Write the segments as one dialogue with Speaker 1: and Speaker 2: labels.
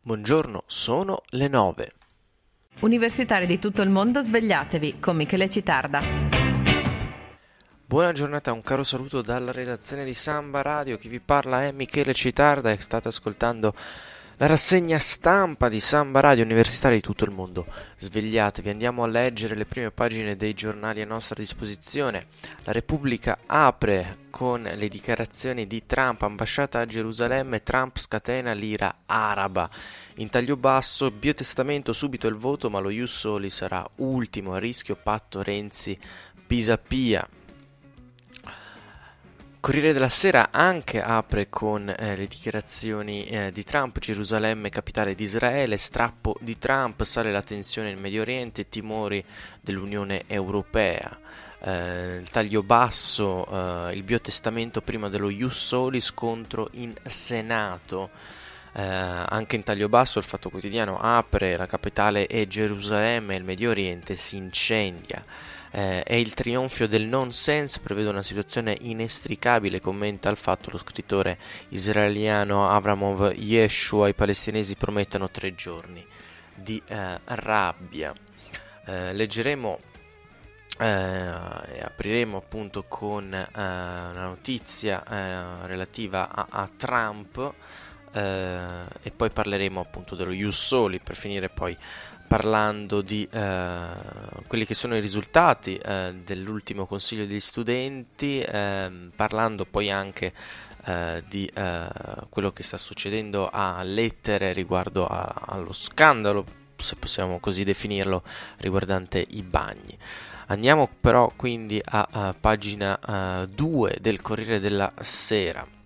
Speaker 1: Buongiorno, sono le 9.
Speaker 2: Universitari di tutto il mondo, svegliatevi con Michele Citarda.
Speaker 1: Buona giornata, un caro saluto dalla redazione di Samba Radio. Chi vi parla è Michele Citarda e state ascoltando la rassegna stampa di Samba Radio Universitari di tutto il mondo. Svegliatevi, andiamo a leggere le prime pagine dei giornali a nostra disposizione. La Repubblica apre con le dichiarazioni di Trump, ambasciata a Gerusalemme, Trump scatena l'ira araba. In taglio basso, biotestamento, subito il voto, ma lo Ius Soli sarà ultimo, a rischio patto Renzi-Pisapia. Corriere della Sera anche apre con eh, le dichiarazioni eh, di Trump, Gerusalemme capitale di Israele, strappo di Trump, sale la tensione nel Medio Oriente, timori dell'Unione Europea. Eh, il taglio basso, eh, il biotestamento prima dello Ius Soli, scontro in Senato. Eh, anche in taglio basso il Fatto Quotidiano apre, la capitale è Gerusalemme, il Medio Oriente si incendia eh, è il trionfio del nonsense, prevede una situazione inestricabile, commenta il fatto lo scrittore israeliano Avramov Yeshua, i palestinesi promettono tre giorni di eh, rabbia. Eh, leggeremo eh, apriremo appunto con eh, una notizia eh, relativa a, a Trump e poi parleremo appunto dello Ius Soli per finire poi parlando di eh, quelli che sono i risultati eh, dell'ultimo consiglio degli studenti, eh, parlando poi anche eh, di eh, quello che sta succedendo a lettere riguardo a, allo scandalo, se possiamo così definirlo, riguardante i bagni. Andiamo però quindi a, a pagina 2 eh, del Corriere della Sera.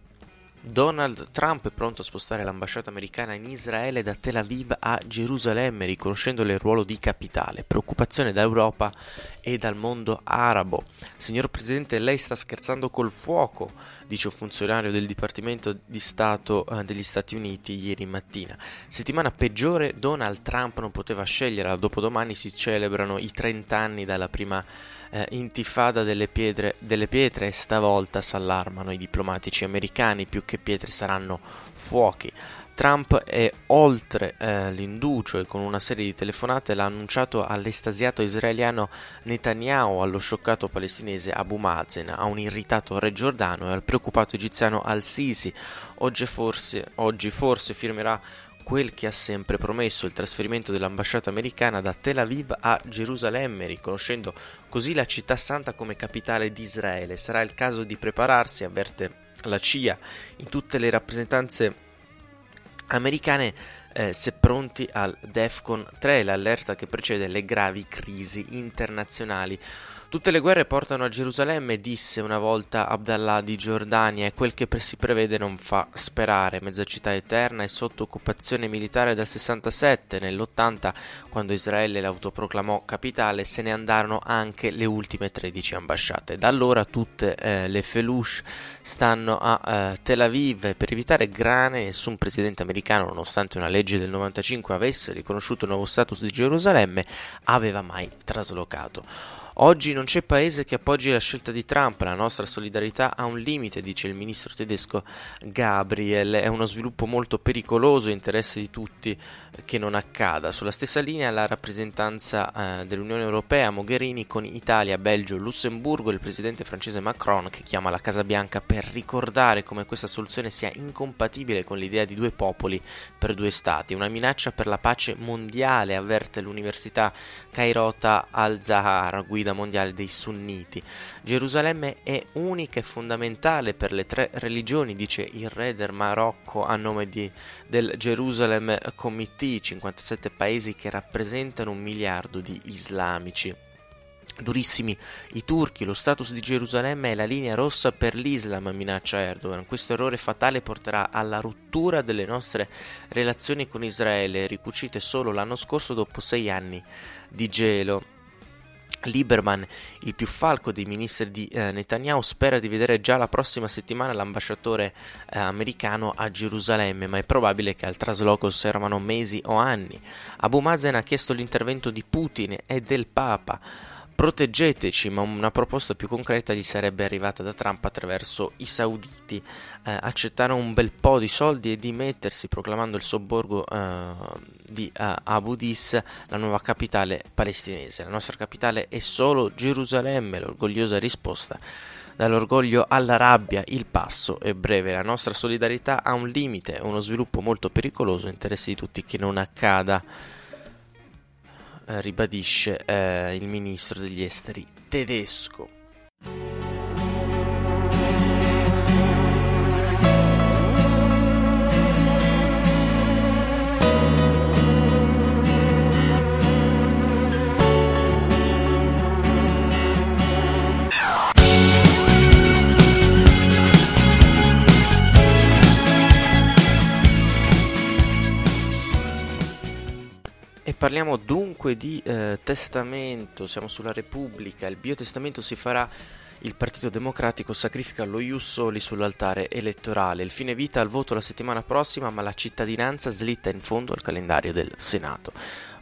Speaker 1: Donald Trump è pronto a spostare l'ambasciata americana in Israele da Tel Aviv a Gerusalemme, riconoscendole il ruolo di capitale. Preoccupazione dall'Europa e dal mondo arabo. Signor Presidente, lei sta scherzando col fuoco, dice un funzionario del Dipartimento di Stato eh, degli Stati Uniti ieri mattina. Settimana peggiore, Donald Trump non poteva scegliere, dopodomani si celebrano i 30 anni dalla prima eh, intifada delle, piedre, delle pietre e stavolta s'allarmano i diplomatici americani, più che pietre saranno fuochi. Trump è oltre eh, l'inducio e con una serie di telefonate l'ha annunciato all'estasiato israeliano Netanyahu, allo scioccato palestinese Abu Mazen, a un irritato re Giordano e al preoccupato egiziano Al-Sisi. Oggi forse, oggi forse firmerà quel che ha sempre promesso, il trasferimento dell'ambasciata americana da Tel Aviv a Gerusalemme, riconoscendo così la città santa come capitale di Israele. Sarà il caso di prepararsi, avverte la CIA, in tutte le rappresentanze americane eh, se pronti al DEFCON 3, l'allerta che precede le gravi crisi internazionali. Tutte le guerre portano a Gerusalemme, disse una volta Abdallah di Giordania, e quel che si prevede non fa sperare. Mezza città eterna è sotto occupazione militare dal 67. Nell'80, quando Israele l'autoproclamò capitale, se ne andarono anche le ultime 13 ambasciate. Da allora tutte eh, le felush stanno a eh, Tel Aviv. Per evitare grane, nessun presidente americano, nonostante una legge del 95 avesse riconosciuto il nuovo status di Gerusalemme, aveva mai traslocato. Oggi non c'è paese che appoggi la scelta di Trump, la nostra solidarietà ha un limite, dice il ministro tedesco Gabriel, è uno sviluppo molto pericoloso, interesse di tutti che non accada. Sulla stessa linea la rappresentanza eh, dell'Unione Europea, Mogherini, con Italia, Belgio, Lussemburgo e il presidente francese Macron che chiama la Casa Bianca per ricordare come questa soluzione sia incompatibile con l'idea di due popoli per due stati, una minaccia per la pace mondiale, avverte l'Università Kairota al-Zahar, guida mondiale dei sunniti. Gerusalemme è unica e fondamentale per le tre religioni, dice il re del Marocco a nome di, del Jerusalem Committee, 57 paesi che rappresentano un miliardo di islamici. Durissimi i turchi, lo status di Gerusalemme è la linea rossa per l'Islam, minaccia Erdogan. Questo errore fatale porterà alla rottura delle nostre relazioni con Israele, ricucite solo l'anno scorso dopo sei anni di gelo. Lieberman, il più falco dei ministri di eh, Netanyahu, spera di vedere già la prossima settimana l'ambasciatore eh, americano a Gerusalemme, ma è probabile che al trasloco servano mesi o anni. Abu Mazen ha chiesto l'intervento di Putin e del Papa proteggeteci, ma una proposta più concreta gli sarebbe arrivata da Trump attraverso i sauditi. Eh, accettare un bel po' di soldi e dimettersi proclamando il sobborgo eh, di uh, Abu Dis, la nuova capitale palestinese. La nostra capitale è solo Gerusalemme, l'orgogliosa risposta. Dall'orgoglio alla rabbia il passo è breve, la nostra solidarietà ha un limite, uno sviluppo molto pericoloso, interesse di tutti che non accada, eh, ribadisce eh, il ministro degli esteri tedesco. Parliamo dunque di eh, testamento, siamo sulla Repubblica, il biotestamento si farà il Partito Democratico sacrifica lo Ius Soli sull'altare elettorale. Il fine vita al voto la settimana prossima, ma la cittadinanza slitta in fondo al calendario del Senato.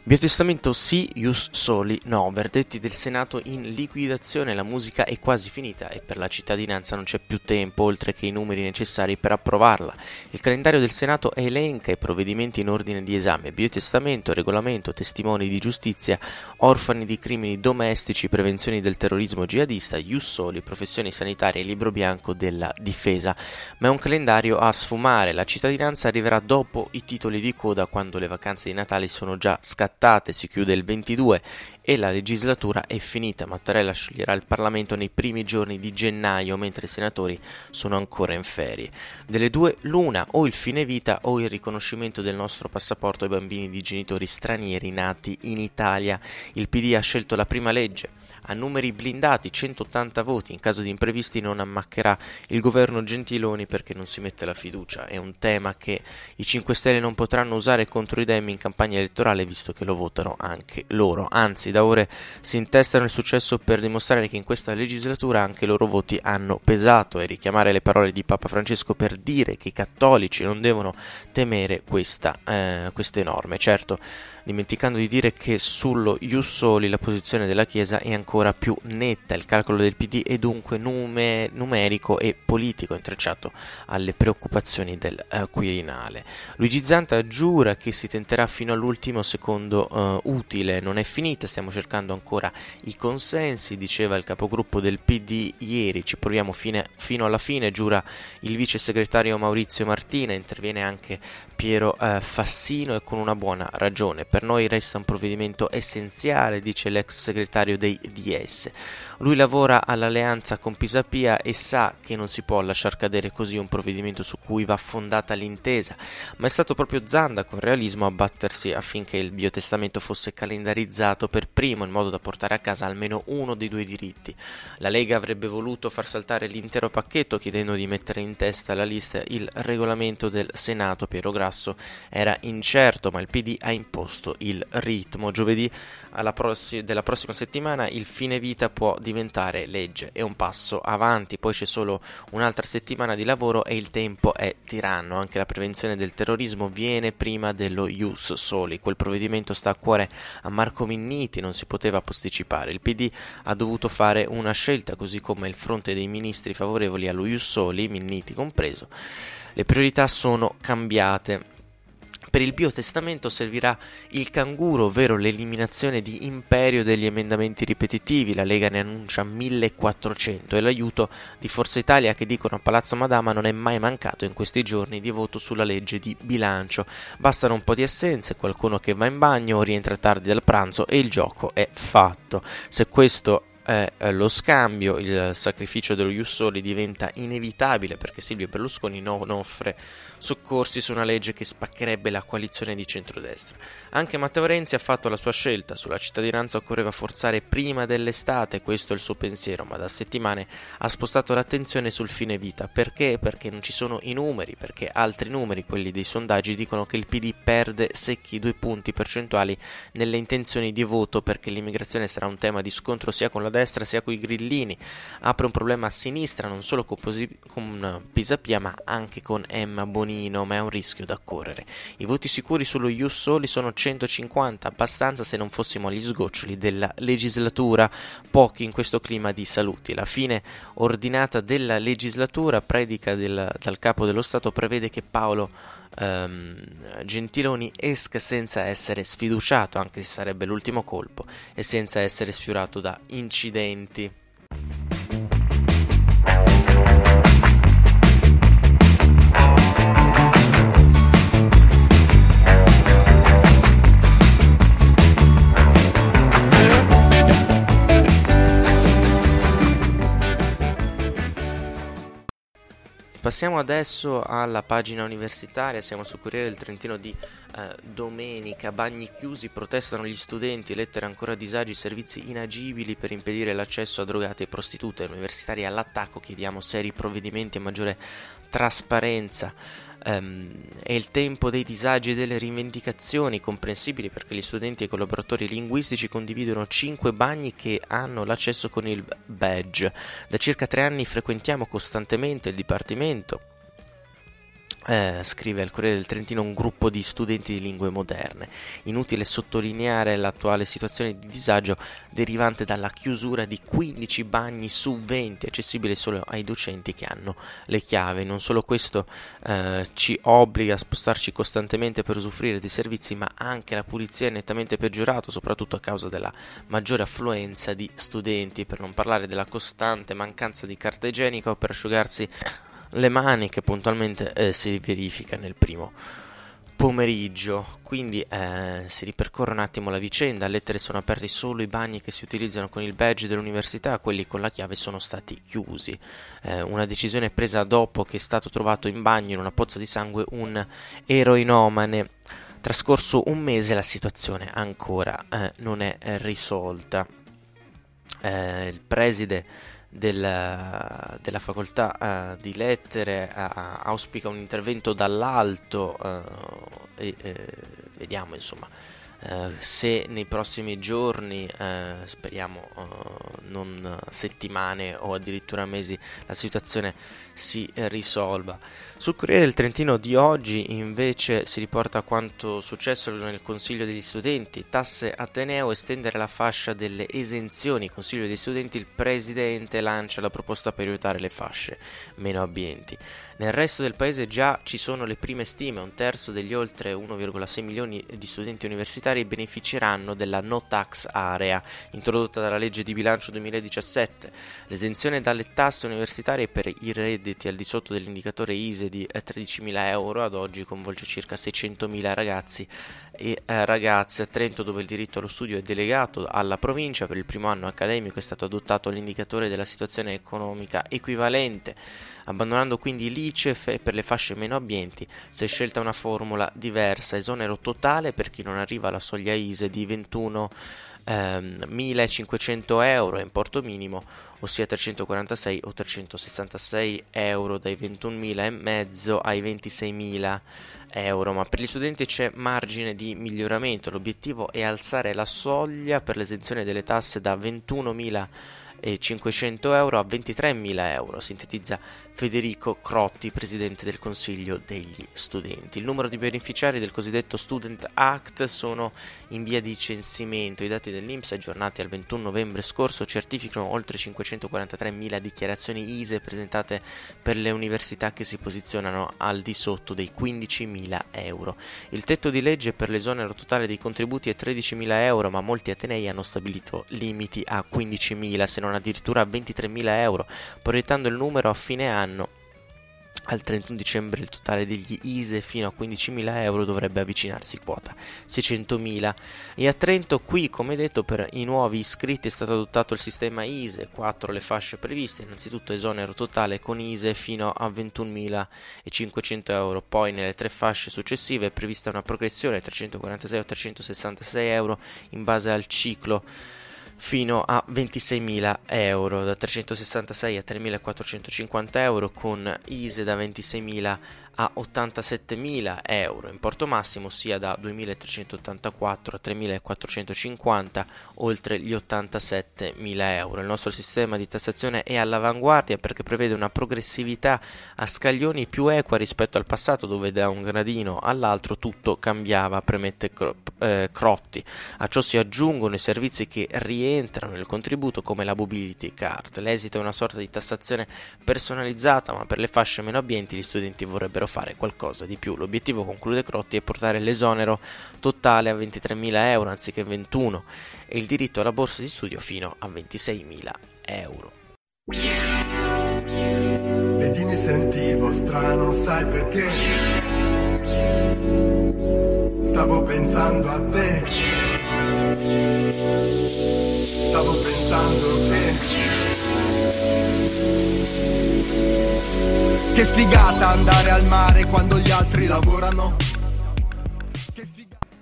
Speaker 1: Biotestamento sì, Ius Soli no, verdetti del Senato in liquidazione, la musica è quasi finita e per la cittadinanza non c'è più tempo oltre che i numeri necessari per approvarla. Il calendario del Senato elenca i provvedimenti in ordine di esame, biotestamento, regolamento, testimoni di giustizia, orfani di crimini domestici, prevenzioni del terrorismo jihadista, Ius Soli, professioni sanitarie libro bianco della difesa. Ma è un calendario a sfumare, la cittadinanza arriverà dopo i titoli di coda quando le vacanze di Natale sono già scattate trattate, si chiude il 22 e la legislatura è finita. Mattarella scioglierà il Parlamento nei primi giorni di gennaio, mentre i senatori sono ancora in ferie. Delle due, l'una, o il fine vita o il riconoscimento del nostro passaporto ai bambini di genitori stranieri nati in Italia. Il PD ha scelto la prima legge a numeri blindati, 180 voti, in caso di imprevisti non ammaccherà il governo Gentiloni perché non si mette la fiducia. È un tema che i 5 Stelle non potranno usare contro i Dem in campagna elettorale visto che lo votano anche loro. Anzi, da ore si intestano il successo per dimostrare che in questa legislatura anche i loro voti hanno pesato e richiamare le parole di Papa Francesco per dire che i cattolici non devono temere questa, eh, queste norme. Certo, dimenticando di dire che sullo Ius Soli la posizione della Chiesa è ancora più netta, il calcolo del PD è dunque nume- numerico e politico, intrecciato alle preoccupazioni del uh, Quirinale. Luigi Zanta giura che si tenterà fino all'ultimo secondo uh, utile, non è finita, stiamo cercando ancora i consensi, diceva il capogruppo del PD ieri, ci proviamo fine, fino alla fine, giura il vice segretario Maurizio Martina, interviene anche Piero uh, Fassino e con una buona ragione. Per noi resta un provvedimento essenziale, dice l'ex segretario dei DS. Lui lavora all'alleanza con Pisapia e sa che non si può lasciar cadere così un provvedimento su cui va fondata l'intesa, ma è stato proprio Zanda con realismo a battersi affinché il biotestamento fosse calendarizzato per primo in modo da portare a casa almeno uno dei due diritti. La Lega avrebbe voluto far saltare l'intero pacchetto chiedendo di mettere in testa alla lista il regolamento del Senato. Piero Grasso era incerto, ma il PD ha imposto il ritmo. Giovedì prossi- della prossima settimana il fine vita può diventare legge, è un passo avanti, poi c'è solo un'altra settimana di lavoro e il tempo è tiranno. Anche la prevenzione del terrorismo viene prima dello Ius Soli. Quel provvedimento sta a cuore a Marco Minniti, non si poteva posticipare. Il PD ha dovuto fare una scelta, così come il fronte dei ministri favorevoli allo Ius Soli, Minniti compreso. Le priorità sono cambiate. Per il biotestamento servirà il canguro, ovvero l'eliminazione di imperio degli emendamenti ripetitivi. La Lega ne annuncia 1400 e l'aiuto di Forza Italia che dicono a Palazzo Madama non è mai mancato in questi giorni di voto sulla legge di bilancio. Bastano un po' di assenze, qualcuno che va in bagno, rientra tardi dal pranzo e il gioco è fatto. Se questo è lo scambio, il sacrificio dello Jussoli diventa inevitabile perché Silvio Berlusconi non offre soccorsi su una legge che spaccherebbe la coalizione di centrodestra. Anche Matteo Renzi ha fatto la sua scelta, sulla cittadinanza occorreva forzare prima dell'estate, questo è il suo pensiero, ma da settimane ha spostato l'attenzione sul fine vita. Perché? Perché non ci sono i numeri, perché altri numeri, quelli dei sondaggi, dicono che il PD perde secchi due punti percentuali nelle intenzioni di voto perché l'immigrazione sarà un tema di scontro sia con la destra destra sia coi grillini, apre un problema a sinistra non solo con, posi- con Pisapia ma anche con Emma Bonino, ma è un rischio da correre. I voti sicuri sullo Ius Soli sono 150, abbastanza se non fossimo agli sgoccioli della legislatura, pochi in questo clima di saluti. La fine ordinata della legislatura, predica del, dal capo dello Stato, prevede che Paolo um, Gentiloni esca senza essere sfiduciato, anche se sarebbe l'ultimo colpo, e senza essere sfiorato da incidenti incidenti. Passiamo adesso alla pagina universitaria, siamo sul Corriere del Trentino di eh, domenica, bagni chiusi, protestano gli studenti, lettere ancora disagi, servizi inagibili per impedire l'accesso a drogate e prostitute, universitari all'attacco, chiediamo seri provvedimenti e maggiore trasparenza um, è il tempo dei disagi e delle rivendicazioni, comprensibili perché gli studenti e i collaboratori linguistici condividono 5 bagni che hanno l'accesso con il badge. Da circa 3 anni frequentiamo costantemente il dipartimento eh, scrive al Corriere del Trentino un gruppo di studenti di lingue moderne. Inutile sottolineare l'attuale situazione di disagio derivante dalla chiusura di 15 bagni su 20 accessibili solo ai docenti che hanno le chiavi. Non solo questo eh, ci obbliga a spostarci costantemente per usufruire dei servizi, ma anche la pulizia è nettamente peggiorato, soprattutto a causa della maggiore affluenza di studenti, per non parlare della costante mancanza di carta igienica o per asciugarsi le mani che puntualmente eh, si verifica nel primo pomeriggio. Quindi eh, si ripercorre un attimo la vicenda. A lettere sono aperti solo i bagni che si utilizzano con il badge dell'università, quelli con la chiave sono stati chiusi. Eh, una decisione presa dopo che è stato trovato in bagno in una pozza di sangue un eroinomane. Trascorso un mese la situazione ancora eh, non è risolta. Eh, il preside della, della facoltà uh, di lettere uh, auspica un intervento dall'alto uh, e vediamo insomma se nei prossimi giorni, speriamo non settimane o addirittura mesi, la situazione si risolva. Sul Corriere del Trentino di oggi invece si riporta quanto successo nel Consiglio degli Studenti, tasse Ateneo, estendere la fascia delle esenzioni, Consiglio degli Studenti, il Presidente lancia la proposta per aiutare le fasce meno abbienti. Nel resto del paese già ci sono le prime stime, un terzo degli oltre 1,6 milioni di studenti universitari beneficeranno della no tax area introdotta dalla legge di bilancio 2017. L'esenzione dalle tasse universitarie per i redditi al di sotto dell'indicatore ISE di 13.000 eh, euro ad oggi coinvolge circa 600.000 ragazzi e eh, ragazze a Trento dove il diritto allo studio è delegato alla provincia per il primo anno accademico è stato adottato l'indicatore della situazione economica equivalente abbandonando quindi l'ICEF per le fasce meno abbienti si è scelta una formula diversa esonero totale per chi non arriva alla soglia ISE di 21 ehm, 1500 euro importo minimo ossia 346 o 366 euro dai 21.000 e mezzo ai 26.000 euro, ma per gli studenti c'è margine di miglioramento. L'obiettivo è alzare la soglia per l'esenzione delle tasse da 21.000 e 500 euro a 23.000 euro, sintetizza Federico Crotti, presidente del Consiglio degli Studenti. Il numero di beneficiari del cosiddetto Student Act sono in via di censimento. I dati dell'Inps aggiornati al 21 novembre scorso certificano oltre 543.000 dichiarazioni ISE presentate per le università che si posizionano al di sotto dei 15.000 euro. Il tetto di legge per l'esonero totale dei contributi è 13.000 euro, ma molti atenei hanno stabilito limiti a 15.000 se non addirittura a 23.000 euro, proiettando il numero a fine anno al 31 dicembre il totale degli ISE fino a 15.000 euro dovrebbe avvicinarsi quota 600.000 e a Trento qui come detto per i nuovi iscritti è stato adottato il sistema ISE 4 le fasce previste innanzitutto esonero totale con ISE fino a 21.500 euro. Poi nelle tre fasce successive è prevista una progressione 346 o 366 euro in base al ciclo fino a 26.000 euro, da 366 a 3.450 euro con ISE da 26.000 a 87.000 euro, importo massimo sia da 2.384 a 3.450 oltre gli 87.000 euro. Il nostro sistema di tassazione è all'avanguardia perché prevede una progressività a scaglioni più equa rispetto al passato dove da un gradino all'altro tutto cambiava, premette eh, Crotti. A ciò si aggiungono i servizi che rientrano nel contributo come la mobility card. L'esito è una sorta di tassazione personalizzata ma per le fasce meno abbienti gli studenti vorrebbero fare qualcosa di più. L'obiettivo, conclude Crotti, è portare l'esonero totale a 23.000 euro anziché 21 e il diritto alla borsa di studio fino a 26.000 euro.
Speaker 3: Vedi mi sentivo strano, sai perché? Stavo pensando a te. Stavo pensando che Che figata andare al mare quando gli altri lavorano.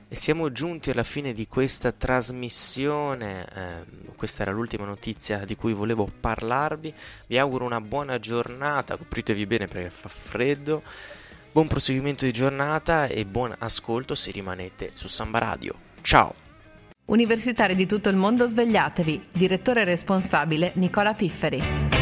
Speaker 1: E siamo giunti alla fine di questa trasmissione, eh, questa era l'ultima notizia di cui volevo parlarvi, vi auguro una buona giornata, copritevi bene perché fa freddo, buon proseguimento di giornata e buon ascolto se rimanete su Samba Radio. Ciao!
Speaker 2: Universitari di tutto il mondo svegliatevi, direttore responsabile Nicola Pifferi.